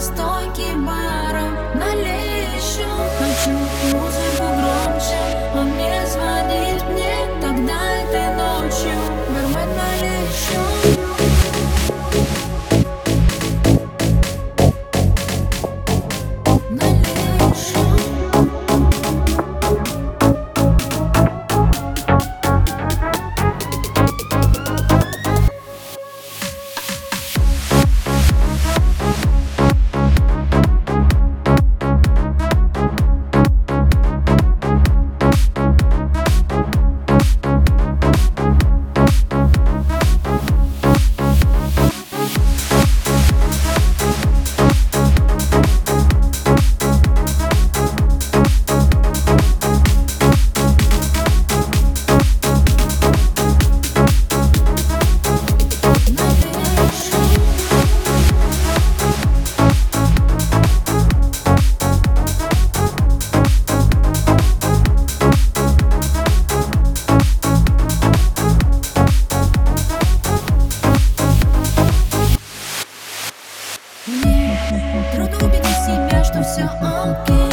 на стойке бара. Налей еще, хочу Трудно убедить себя, что все окей.